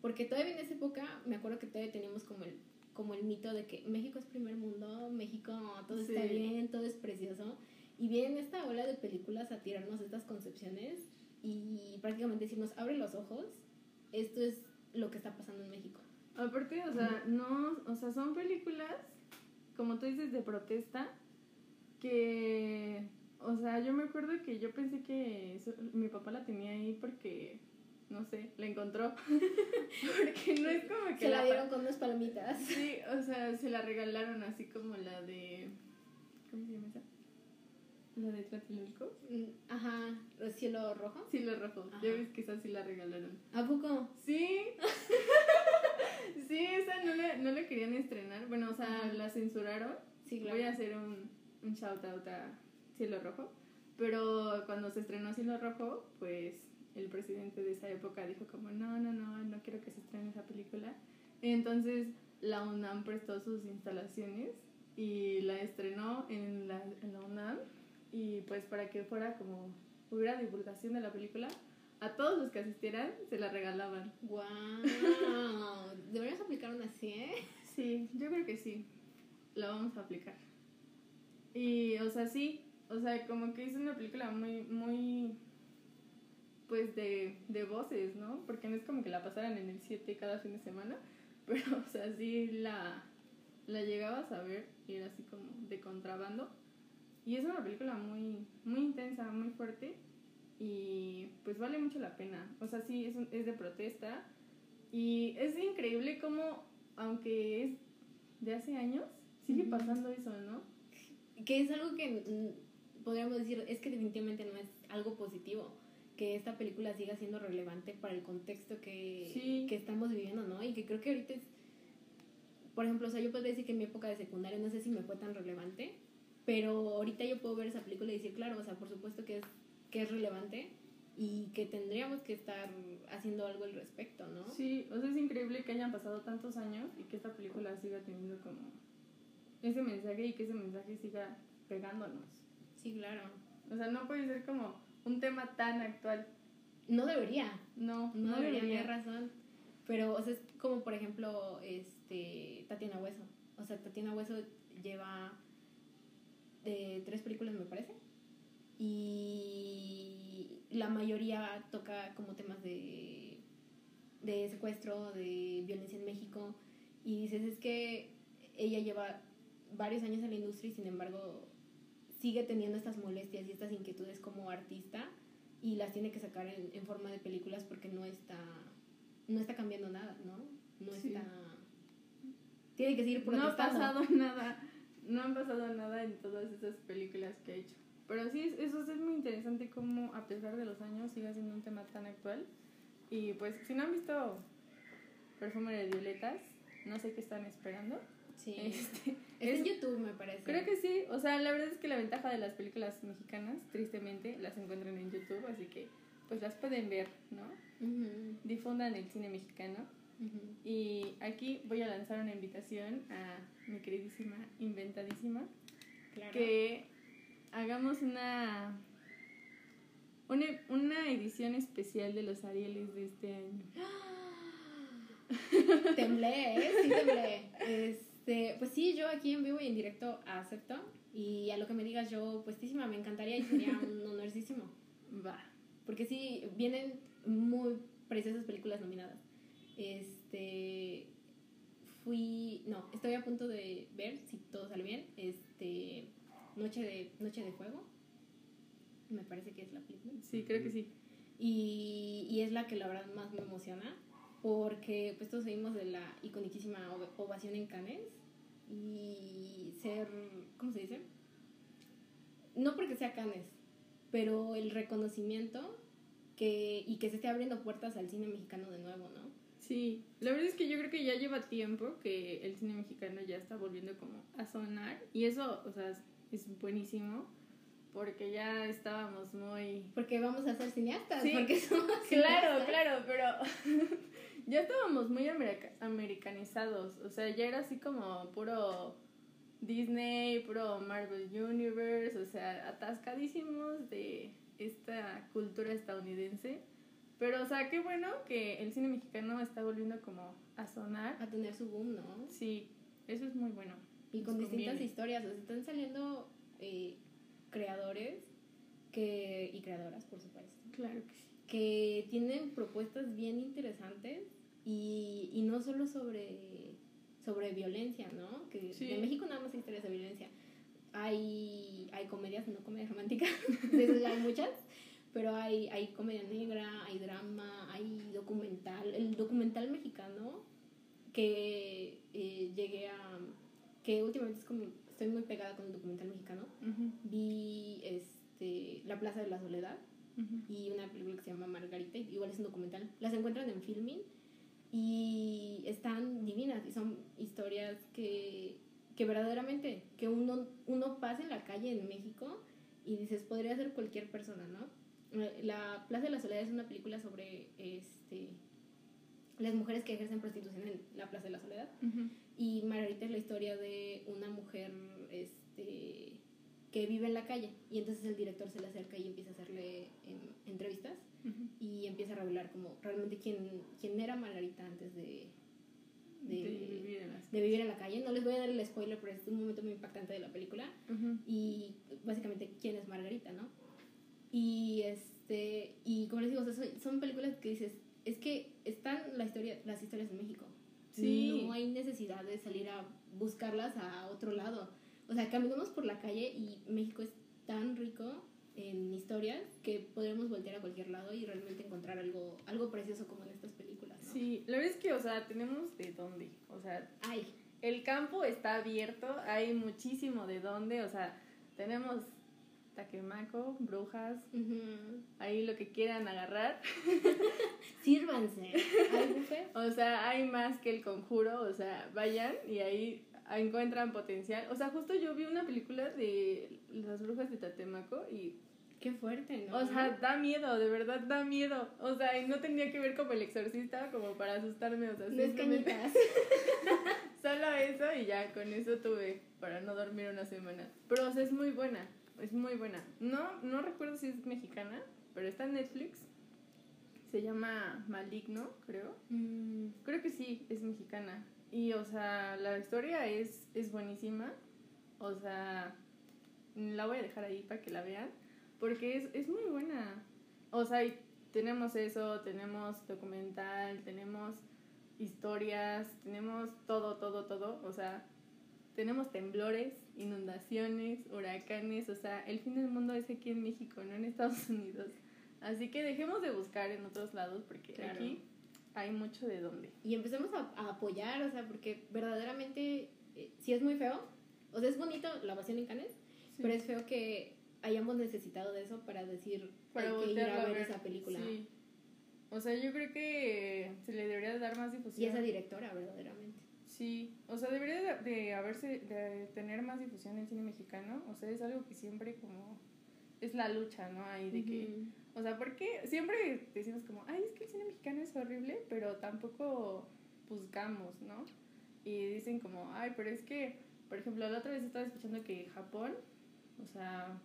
Porque todavía en esa época, me acuerdo que todavía teníamos como el, como el mito de que México es primer mundo, México todo está bien, todo es precioso. Y viene esta ola de películas a tirarnos estas concepciones y prácticamente decirnos, abre los ojos, esto es lo que está pasando en México. Aparte, o sea, no, o sea, son películas, como tú dices, de protesta, que, o sea, yo me acuerdo que yo pensé que eso- mi papá la tenía ahí porque, no sé, la encontró. porque no es como que Se la pa- dieron con unas palomitas. Sí, o sea, se la regalaron así como la de, ¿cómo se llama esa? La de Tlatelolco. Mm, Ajá, ¿el cielo rojo? La rojo. Ajá. Ya ves que esa sí la regalaron. ¿A poco? Sí. sí, esa no la, no la querían estrenar. Bueno, o sea, Ajá. la censuraron. Sí, claro. Voy a hacer un, un shout out a Cielo Rojo. Pero cuando se estrenó Cielo Rojo, pues el presidente de esa época dijo como, no, no, no, no quiero que se estrene esa película. Entonces la UNAM prestó sus instalaciones y la estrenó en la, en la UNAM. Y pues para que fuera como, hubiera divulgación de la película, a todos los que asistieran se la regalaban. ¡Wow! Deberíamos aplicar una así, ¿eh? Sí, yo creo que sí. La vamos a aplicar. Y, o sea, sí. O sea, como que es una película muy, muy. Pues de, de voces, ¿no? Porque no es como que la pasaran en el 7 cada fin de semana. Pero, o sea, sí la, la llegabas a ver y era así como de contrabando. Y es una película muy, muy intensa, muy fuerte. Y pues vale mucho la pena. O sea, sí, es, un- es de protesta. Y es increíble cómo, aunque es de hace años, sigue pasando eso, ¿no? Que es algo que mm, podríamos decir, es que definitivamente no es algo positivo. Que esta película siga siendo relevante para el contexto que, Sí. que estamos viviendo, ¿no? Y que creo que ahorita es. Por ejemplo, o sea, yo podría decir que en mi época de secundaria no sé si me fue tan relevante, pero ahorita yo puedo ver esa película y decir, claro, o sea, por supuesto que es, que es relevante y que tendríamos que estar haciendo algo al respecto, ¿no? Sí, o sea, es increíble que hayan pasado tantos años y que esta película siga teniendo como ese mensaje y que ese mensaje siga pegándonos. Sí, claro. O sea, no puede ser como un tema tan actual. No debería, No, no, debería, tener razón. Pero, o sea, es como por ejemplo, este, Tatiana Hueso. O sea, Tatiana Hueso lleva eh, tres películas, me parece. Y la mayoría toca como temas de, de secuestro, de violencia en México. Y dices, es que ella lleva varios años en la industria y sin embargo sigue teniendo estas molestias y estas inquietudes como artista y las tiene que sacar en, en forma de películas porque no está no está cambiando nada, ¿no? No Sí. está tiene que seguir No ha protestando. pasado nada, no han pasado nada en todas esas películas que ha hecho. Pero sí, es- eso es muy interesante como a pesar de los años sigue siendo un tema tan actual. Y pues si no han visto Perfume de Violetas, no sé qué están esperando. Sí. Este, Es en es- YouTube, me parece. creo que sí, o sea, la verdad es que la ventaja de las películas mexicanas, tristemente, las encuentran en YouTube, así que pues las pueden ver, ¿no? Difundan el cine mexicano. Y aquí voy a lanzar una invitación a mi queridísima Inventadísima Claro. que hagamos una, una una edición especial de los Arieles de este año. Temblé, ¿eh? Sí temblé. Este, pues sí, yo aquí en vivo y en directo acepto. Y a lo que me digas yo, puestísima, me encantaría y sería un honorísimo. Va. Porque sí, vienen muy preciosas películas nominadas. Este. Fui. No, estoy a punto de ver, si todo sale bien, este. Noche de, Noche de Fuego. Me parece que es la película. Sí, creo que sí. Y, y es la que la verdad más me emociona. Porque pues todos seguimos de la iconiquísima ov- ovación en Cannes. Y ser. ¿Cómo se dice? No porque sea Cannes, pero el reconocimiento que, y que se esté abriendo puertas al cine mexicano de nuevo, ¿no? Sí, la verdad es que yo creo que ya lleva tiempo que el cine mexicano ya está volviendo como a sonar y eso, o sea, es- es buenísimo porque ya estábamos muy... Porque vamos a ser cineastas, Sí, porque somos Claro, cineastas. claro, pero ya estábamos muy america- americanizados, o sea, ya era así como puro Disney, puro Marvel Universe, o sea, atascadísimos de esta cultura estadounidense. Pero, o sea, qué bueno que el cine mexicano está volviendo como a sonar. A tener su boom, ¿no? Sí, eso es muy bueno. Y con Nos distintas conviene. historias, o sea, están saliendo eh, creadores que, y creadoras, por supuesto, Claro que sí. Que tienen propuestas bien interesantes y, y no solo sobre, sobre violencia, ¿no? Que Sí. en México nada más hay historias de violencia. Hay, hay comedias, no comedias románticas, hay muchas, pero hay, hay comedia negra, hay drama, hay documental. El documental mexicano que eh, llegué a... que últimamente es como... estoy muy pegada con el documental mexicano. Vi este, La Plaza de la Soledad ujú. y una película que se llama Margarita, igual es un documental. Las encuentran en Filmin y están divinas y son historias que, que verdaderamente, que uno, uno pasa en la calle en México y dices, podría ser cualquier persona, ¿no? Eh, La Plaza de la Soledad es una película sobre este, las mujeres que ejercen prostitución en la Plaza de la Soledad. Ujú. Y Margarita es la historia de una mujer este, que vive en la calle. Y entonces el director se le acerca y empieza a hacerle em, entrevistas Ujú. y empieza a revelar como realmente quién, quién era Margarita antes de, de, De vivir en de vivir en la calle. No les voy a dar el spoiler, pero es un momento muy impactante de la película. Ujú. Y básicamente quién es Margarita, ¿no? Y este y como les digo, o sea, son, son películas que dices, es que están la historia, las historias en México. Sí. No hay necesidad de salir a buscarlas a otro lado. O sea, caminamos por la calle y México es tan rico en historias que podremos voltear a cualquier lado y realmente encontrar algo, algo precioso como en estas películas, ¿no? Sí, la verdad es que, o sea, tenemos de dónde. O sea, Ay, el campo está abierto, hay muchísimo de dónde. O sea, tenemos taquemaco, brujas, ahí lo que quieran agarrar. sírvanse. ¿Hay buffet? O sea, hay más que el conjuro. O sea, vayan y ahí encuentran potencial. O sea, justo yo vi una película de las brujas de Tatemaco y Qué fuerte, ¿no? O sea, da miedo, de verdad da miedo. O sea, y no tenía que ver como el exorcista como para asustarme. O sea, no es cañitas. solo eso y ya con eso tuve para no dormir una semana. Pero, o sea, es muy buena. Es muy buena. No, no recuerdo si es mexicana, pero está en Netflix. Se llama Maligno, creo. Mm, Creo que sí, es mexicana. Y, o sea, la historia es, es buenísima. O sea, la voy a dejar ahí para que la vean. Porque es, es muy buena. O sea, y tenemos eso, tenemos documental, tenemos historias, tenemos todo, todo, todo. O sea, tenemos temblores, inundaciones, huracanes. O sea, el fin del mundo es aquí en México, no en Estados Unidos. Así que dejemos de buscar en otros lados porque Claro. aquí hay mucho de dónde. Y empecemos a, a apoyar, o sea, porque verdaderamente eh, sí es muy feo. O sea, es bonito la ovación en Cannes, pero es feo que hayamos necesitado de eso para decir para hay que ir a ver, esa película. Sí. O sea, yo creo que se le debería dar más difusión. Y esa directora, verdaderamente. Sí, o sea, debería de, de haberse, de tener más difusión en cine mexicano. O sea, es algo que siempre como es la lucha, ¿no? Ahí de que, Ujú. O sea, porque siempre decimos como, ay, es que el cine mexicano es horrible, pero tampoco buscamos, ¿no? Y dicen como, ay, pero es que, por ejemplo, la otra vez estaba escuchando que Japón, o sea,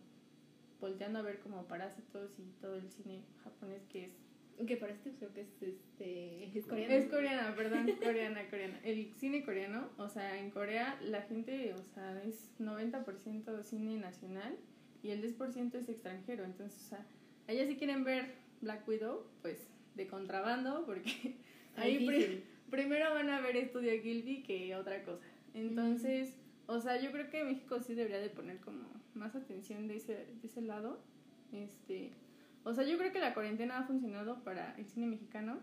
volteando a ver como parásitos y todo el cine japonés que es Que para este creo que es, este, es coreano. Es coreana, perdón, coreana, coreana. El cine coreano, o sea, en Corea la gente, o sea, es 90% cine nacional y el 10% es extranjero. Entonces, o sea, allá si quieren ver Black Widow, pues de contrabando, porque ahí pri- primero van a ver Estudio Gilby que otra cosa. Entonces, o sea, yo creo que México sí debería de poner como más atención de ese, de ese lado. Este, o sea, yo creo que la cuarentena ha funcionado para el cine mexicano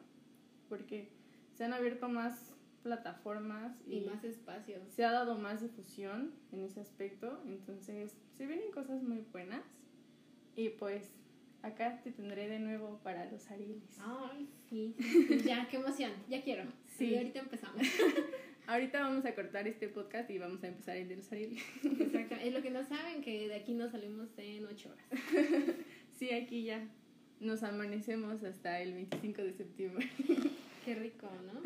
porque se han abierto más plataformas Y más espacio. se ha dado más difusión en ese aspecto, entonces se vienen cosas muy buenas y pues acá te tendré de nuevo para los Arieles. Ay, sí, sí, sí, Ya, qué emoción. Ya quiero. Sí. Y ahorita empezamos. Ahorita vamos a cortar este podcast y vamos a empezar el de los Arieles. Exacto. Es lo que no saben, que de aquí nos salimos en ocho horas. Sí, aquí ya nos amanecemos hasta el 25 de septiembre. Qué rico, ¿no?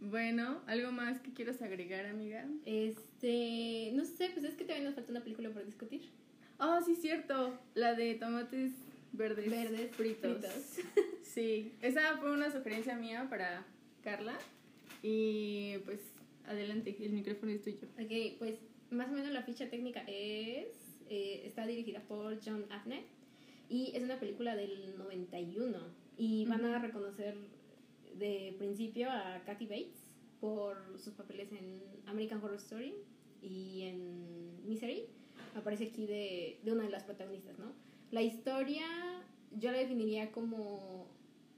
Bueno, ¿algo más que quieras agregar, amiga? Este, no sé, pues es que todavía nos falta una película por discutir. Oh, sí, cierto. La de tomates verdes, Verdes fritos. fritos. Sí, esa fue una sugerencia mía para Carla. Y pues, adelante, el micrófono es tuyo. Ok, pues más o menos la ficha técnica es, eh, está dirigida por John Avnet y es una película del 91 y van a reconocer de principio a Kathy Bates por sus papeles en American Horror Story y en Misery. Aparece aquí de, de una de las protagonistas, ¿no? La historia yo la definiría como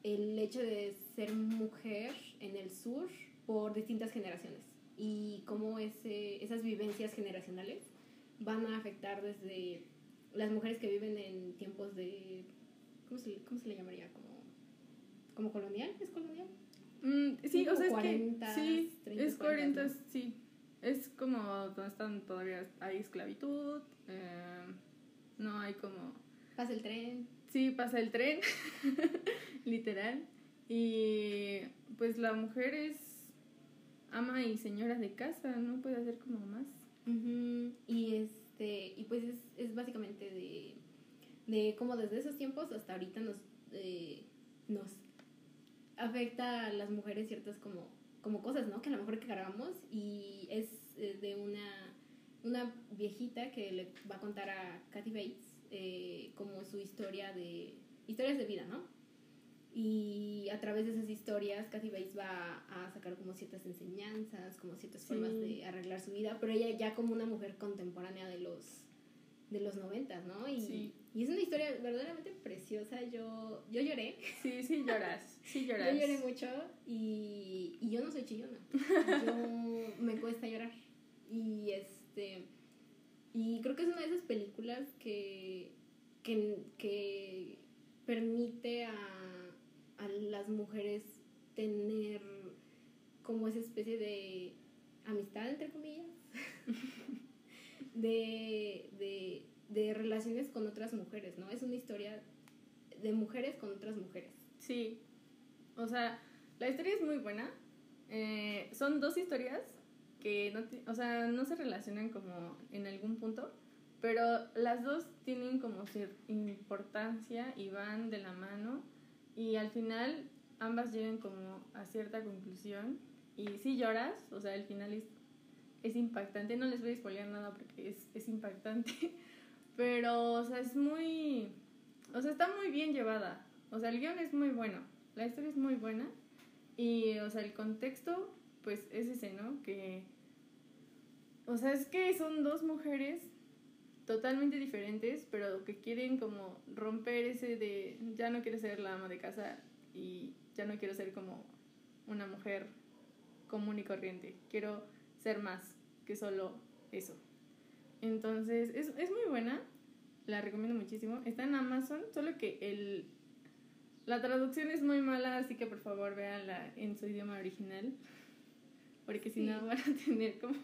el hecho de ser mujer en el sur por distintas generaciones y cómo ese, esas vivencias generacionales van a afectar desde las mujeres que viven en tiempos de... ¿Cómo se, cómo se le llamaría? Como, como colonial, ¿es colonial? Mm, sí, o sea, como es 40s, que. Sí, 30s, es 40, 40s, sí. Es como donde están todavía. Hay esclavitud. eh, no hay como. Pasa el tren. Sí, pasa el tren, literal. Y pues la mujer es ama y señora de casa, no puede hacer como más. Ujú, Y este y pues es, es básicamente de, de cómo desde esos tiempos hasta ahorita nos, eh, nos afecta a las mujeres ciertas como, como cosas, ¿no? Que a lo mejor que cargamos y es eh, de una, una viejita que le va a contar a Kathy Bates eh, como su historia de historias de vida, ¿no? Y a través de esas historias, Kathy Bates va a sacar como ciertas enseñanzas, como ciertas Sí. formas de arreglar su vida, pero ella ya como una mujer contemporánea de los de los noventas, ¿no? Y, Sí. Y es una historia verdaderamente preciosa. Yo, yo lloré, Sí, sí lloras, sí lloras. yo lloré mucho y, y yo no soy chillona. Yo me cuesta llorar. Y este y creo que es una de esas películas que, que, que permite a, a las mujeres tener como esa especie de amistad, entre comillas, de, de, de relaciones con otras mujeres, ¿no? Es una historia de mujeres con otras mujeres. Sí, o sea, la historia es muy buena. Eh, son dos historias que no, o sea, no se relacionan como en algún punto, pero las dos tienen como importancia y van de la mano y al final ambas llegan como a cierta conclusión y si lloras, o sea, el final es, es impactante, no les voy a spoilear nada porque es, es impactante, pero, o sea, es muy, o sea, está muy bien llevada, o sea, el guion es muy bueno, la historia es muy buena y, o sea, el contexto, pues es ese, ¿no? Que, o sea, es que son dos mujeres totalmente diferentes, pero que quieren como romper ese de ya no quiero ser la ama de casa y ya no quiero ser como una mujer común y corriente, quiero ser más que solo eso. Entonces, es, es muy buena, la recomiendo muchísimo. Está en Amazon, solo que el, la traducción es muy mala, así que por favor véanla en su idioma original, porque si no van a tener como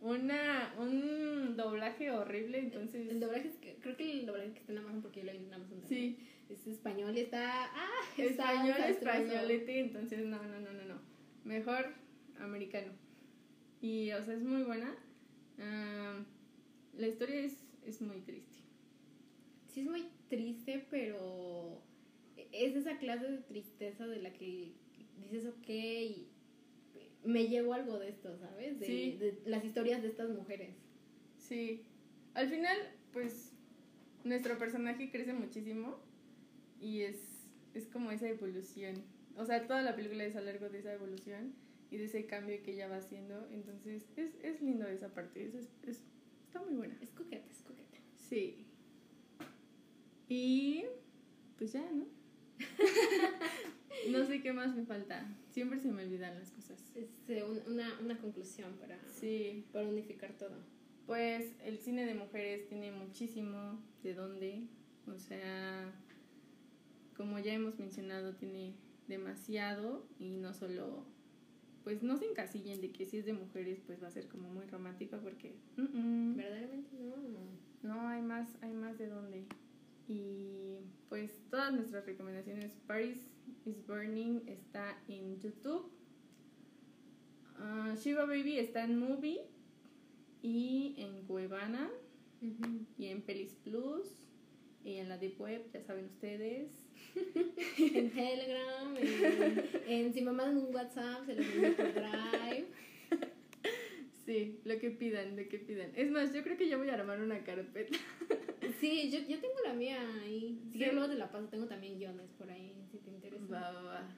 una, un doblaje horrible, entonces... El doblaje es creo que el doblaje que está en Amazon, porque yo lo vi en Amazon también, Sí, es español y está, ah, está español, españolete, entonces no, no, no, no, no. Mejor americano. Y, o sea, es muy buena. Ah, la historia es, es muy triste. Sí es muy triste, pero es esa clase de tristeza de la que dices, ok, me llevo algo de esto, ¿sabes? De, Sí. de las historias de estas mujeres. Sí. Al final, pues, nuestro personaje crece muchísimo y es, es como esa evolución. O sea, toda la película es a largo de esa evolución y de ese cambio que ella va haciendo. Entonces, es, es lindo esa parte. Es, es- es- está muy buena. Es coqueta, es coqueta. Sí. Y pues ya, ¿no? no sé qué más me falta. Siempre se me olvidan las cosas. Es un- una, una conclusión para, Sí, para unificar todo. pues el cine de mujeres tiene muchísimo de dónde. O sea, como ya hemos mencionado, tiene demasiado y no solo, pues no se encasillen de que si es de mujeres, pues va a ser como muy romántico porque Verdaderamente no. no hay más, hay más de dónde. Y pues todas nuestras recomendaciones, Paris is Burning está en YouTube. Ah, Shiva Baby está en Movie y en Cuevana y en Pelis Plus y en la Deep Web, ya saben ustedes. En Telegram, en, en si me mandan un WhatsApp, se los por Drive. Sí, lo que pidan, lo que pidan. Es más, yo creo que ya voy a armar una carpeta. Sí, yo, yo tengo la mía ahí. Si ¿Sí? quieres luego te la paso, tengo también guiones por ahí, si te interesa. Va, va, va.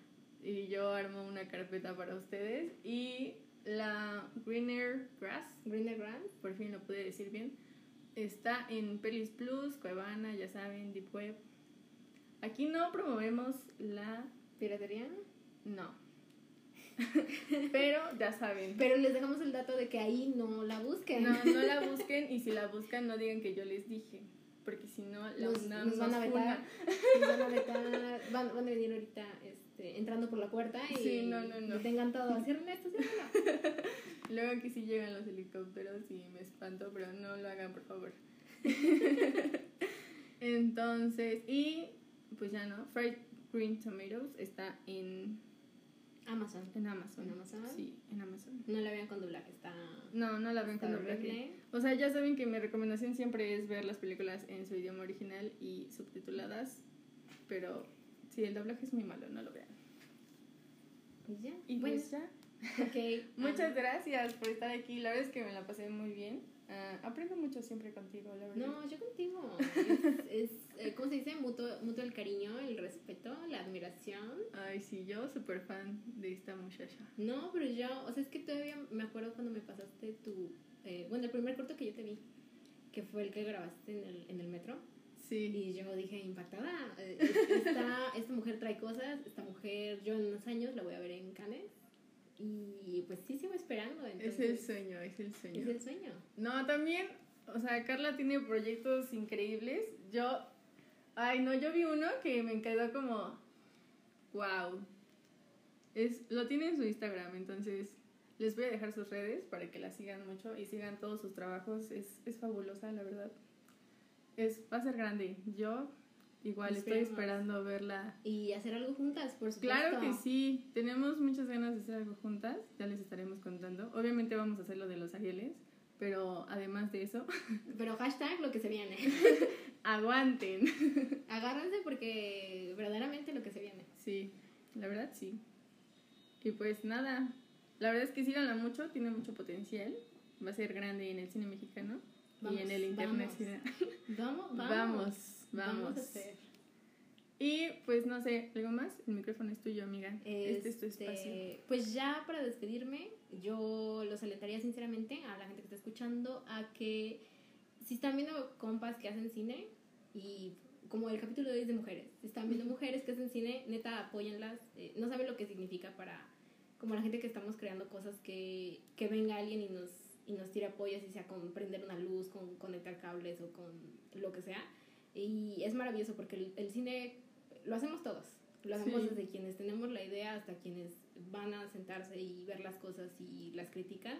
Y yo armo una carpeta para ustedes. Y la Greener Grass, Greener Grand. por fin lo pude decir bien, está en Pelis Plus, Cuevana, ya saben, Deep Web. Aquí no promovemos la... ¿Piratería? No. Pero ya saben. Pero les dejamos el dato de que ahí no la busquen. No, no la busquen y si la buscan no digan que yo les dije. Porque si no, la nos, van a vetar. Nos van a vetar. Van, van a venir ahorita este, entrando por la puerta y Sí, no, no, no. tengan todo. Cierren esto, ciérrenlo. Luego aquí sí llegan los helicópteros y me espanto, pero no lo hagan, por favor. Entonces, y pues ya no, Fried Green Tomatoes está en, Amazon. en Amazon. ¿En Amazon? Sí, en Amazon. No la vean con doblaje, está. No, no la está con doblaje. O sea, ya saben que mi recomendación siempre es ver las películas en su idioma original y subtituladas, pero sí, el doblaje es muy malo, no lo vean. Y ya. Y bueno, pues ya. ok. Muchas gracias por estar aquí. La verdad es que me la pasé muy bien. Ah, aprendo mucho siempre contigo, la verdad. No, yo contigo. Es, es, eh, ¿cómo se dice? Mutuo, mutuo el cariño, el respeto, la admiración. Ay, sí, yo súper fan de esta muchacha. No, pero yo, o sea, es que todavía me acuerdo cuando me pasaste tu. eh, bueno, el primer corto que yo te vi, que fue el que grabaste en el, en el metro. Sí. Y yo dije, impactada. eh, Esta, esta mujer trae cosas, esta mujer, yo en unos años la voy a ver en Cannes. Y pues sí sigo esperando. Es Entonces, el sueño, es el sueño. Es el sueño. No, también, o sea, Carla tiene proyectos increíbles. Yo, ay, no, yo vi uno que me quedó como, wow. Es, lo tiene en su Instagram, entonces les voy a dejar sus redes para que la sigan mucho y sigan todos sus trabajos. Es, es fabulosa, la verdad. Es, va a ser grande. Yo igual estoy esperando verla. Y hacer algo juntas, por supuesto. Claro que sí, tenemos muchas ganas de hacer algo juntas, ya les estaremos contando. Obviamente vamos a hacer lo de los Arieles, pero además de eso, Pero hashtag lo que se viene. aguanten. Agárrense porque verdaderamente lo que se viene. Sí, la verdad sí. Y pues nada, la verdad es que síganla mucho, tiene mucho potencial, va a ser grande en el cine mexicano Vamos, y en el internacional. Vamos, vamos. Vamos, vamos. a hacer. Y pues no sé, ¿algo más? El micrófono es tuyo, amiga. Este, es tu Este, espacio. Pues ya para despedirme, yo los alentaría sinceramente a la gente que está escuchando a que si están viendo compas que hacen cine y como el capítulo de hoy es de mujeres, si están viendo mujeres que hacen cine, neta apóyenlas, eh, no saben lo que significa para como la gente que estamos creando cosas que, que venga alguien y nos y nos tire apoyo, si sea con prender una luz, con conectar cables o con lo que sea. Y es maravilloso porque el, el cine lo hacemos todos. Lo hacemos Sí. desde quienes tenemos la idea hasta quienes van a sentarse y ver las cosas y las critican.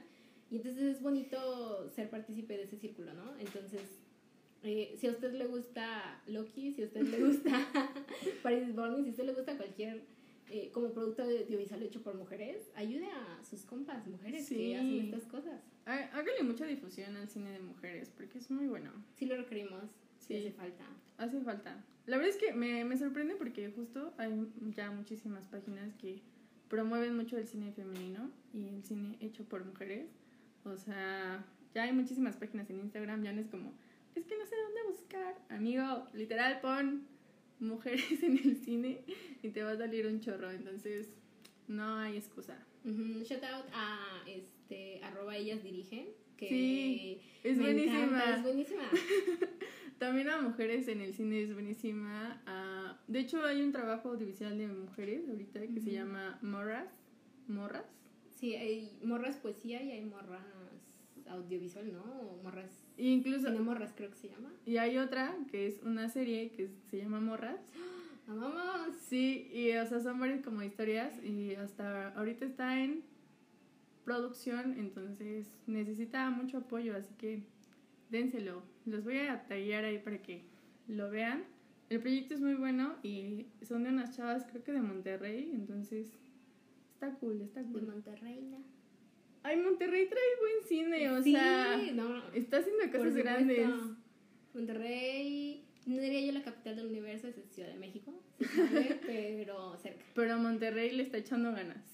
Y entonces es bonito ser partícipe de ese círculo, ¿no? Entonces, eh, si a usted le gusta Loki, si a usted le gusta Paris is Burning, si a usted le gusta cualquier eh, como producto audiovisual hecho por mujeres, ayude a sus compas mujeres Sí. que hacen estas cosas. Há- Hágale mucha difusión al cine de mujeres porque es muy bueno. Sí lo requerimos. Sí, hace falta. Hace falta. La verdad es que me, me sorprende porque justo hay ya muchísimas páginas que promueven mucho el cine femenino y el cine hecho por mujeres. O sea, ya hay muchísimas páginas en Instagram, ya no es como, es que no sé dónde buscar. Amigo, literal, pon mujeres en el cine y te va a salir un chorro. Entonces, no hay excusa. Ujú, Shout out a este arroba ellas dirigen. Que Sí, Es me buenísima. encanta, es buenísima. También a mujeres en el cine es buenísima. Ah, de hecho, hay un trabajo audiovisual de mujeres ahorita que se llama Morras. Morras. Sí, hay morras poesía y hay morras audiovisual, ¿no? O morras. E incluso. Cine morras creo que se llama. Y hay otra que es una serie que se llama Morras. ¡Amamos! Sí, y o sea, son varias como historias y hasta ahorita está en producción, entonces necesita mucho apoyo, así que dénselo. Los voy a tallar ahí para que lo vean. El proyecto es muy bueno y son de unas chavas, creo que de Monterrey, entonces está cool, está De cool. Monterrey. ¿no? Ay, Monterrey trae buen cine, o sí, sea, no, está haciendo cosas grandes. Monterrey, no diría yo la capital del universo, es Ciudad de México, sí sabe, pero cerca. Pero Monterrey le está echando ganas.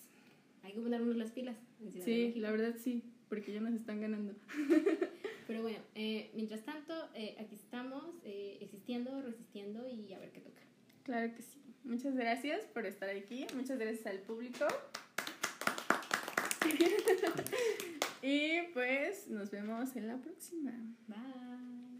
Hay que ponernos las pilas en Ciudad de Sí, México. la verdad sí, porque ya nos están ganando. Pero bueno, eh, mientras tanto, eh, aquí estamos eh, existiendo, resistiendo y a ver qué toca. Claro que sí. Muchas gracias por estar aquí. Muchas gracias al público. y pues nos vemos en la próxima. Bye.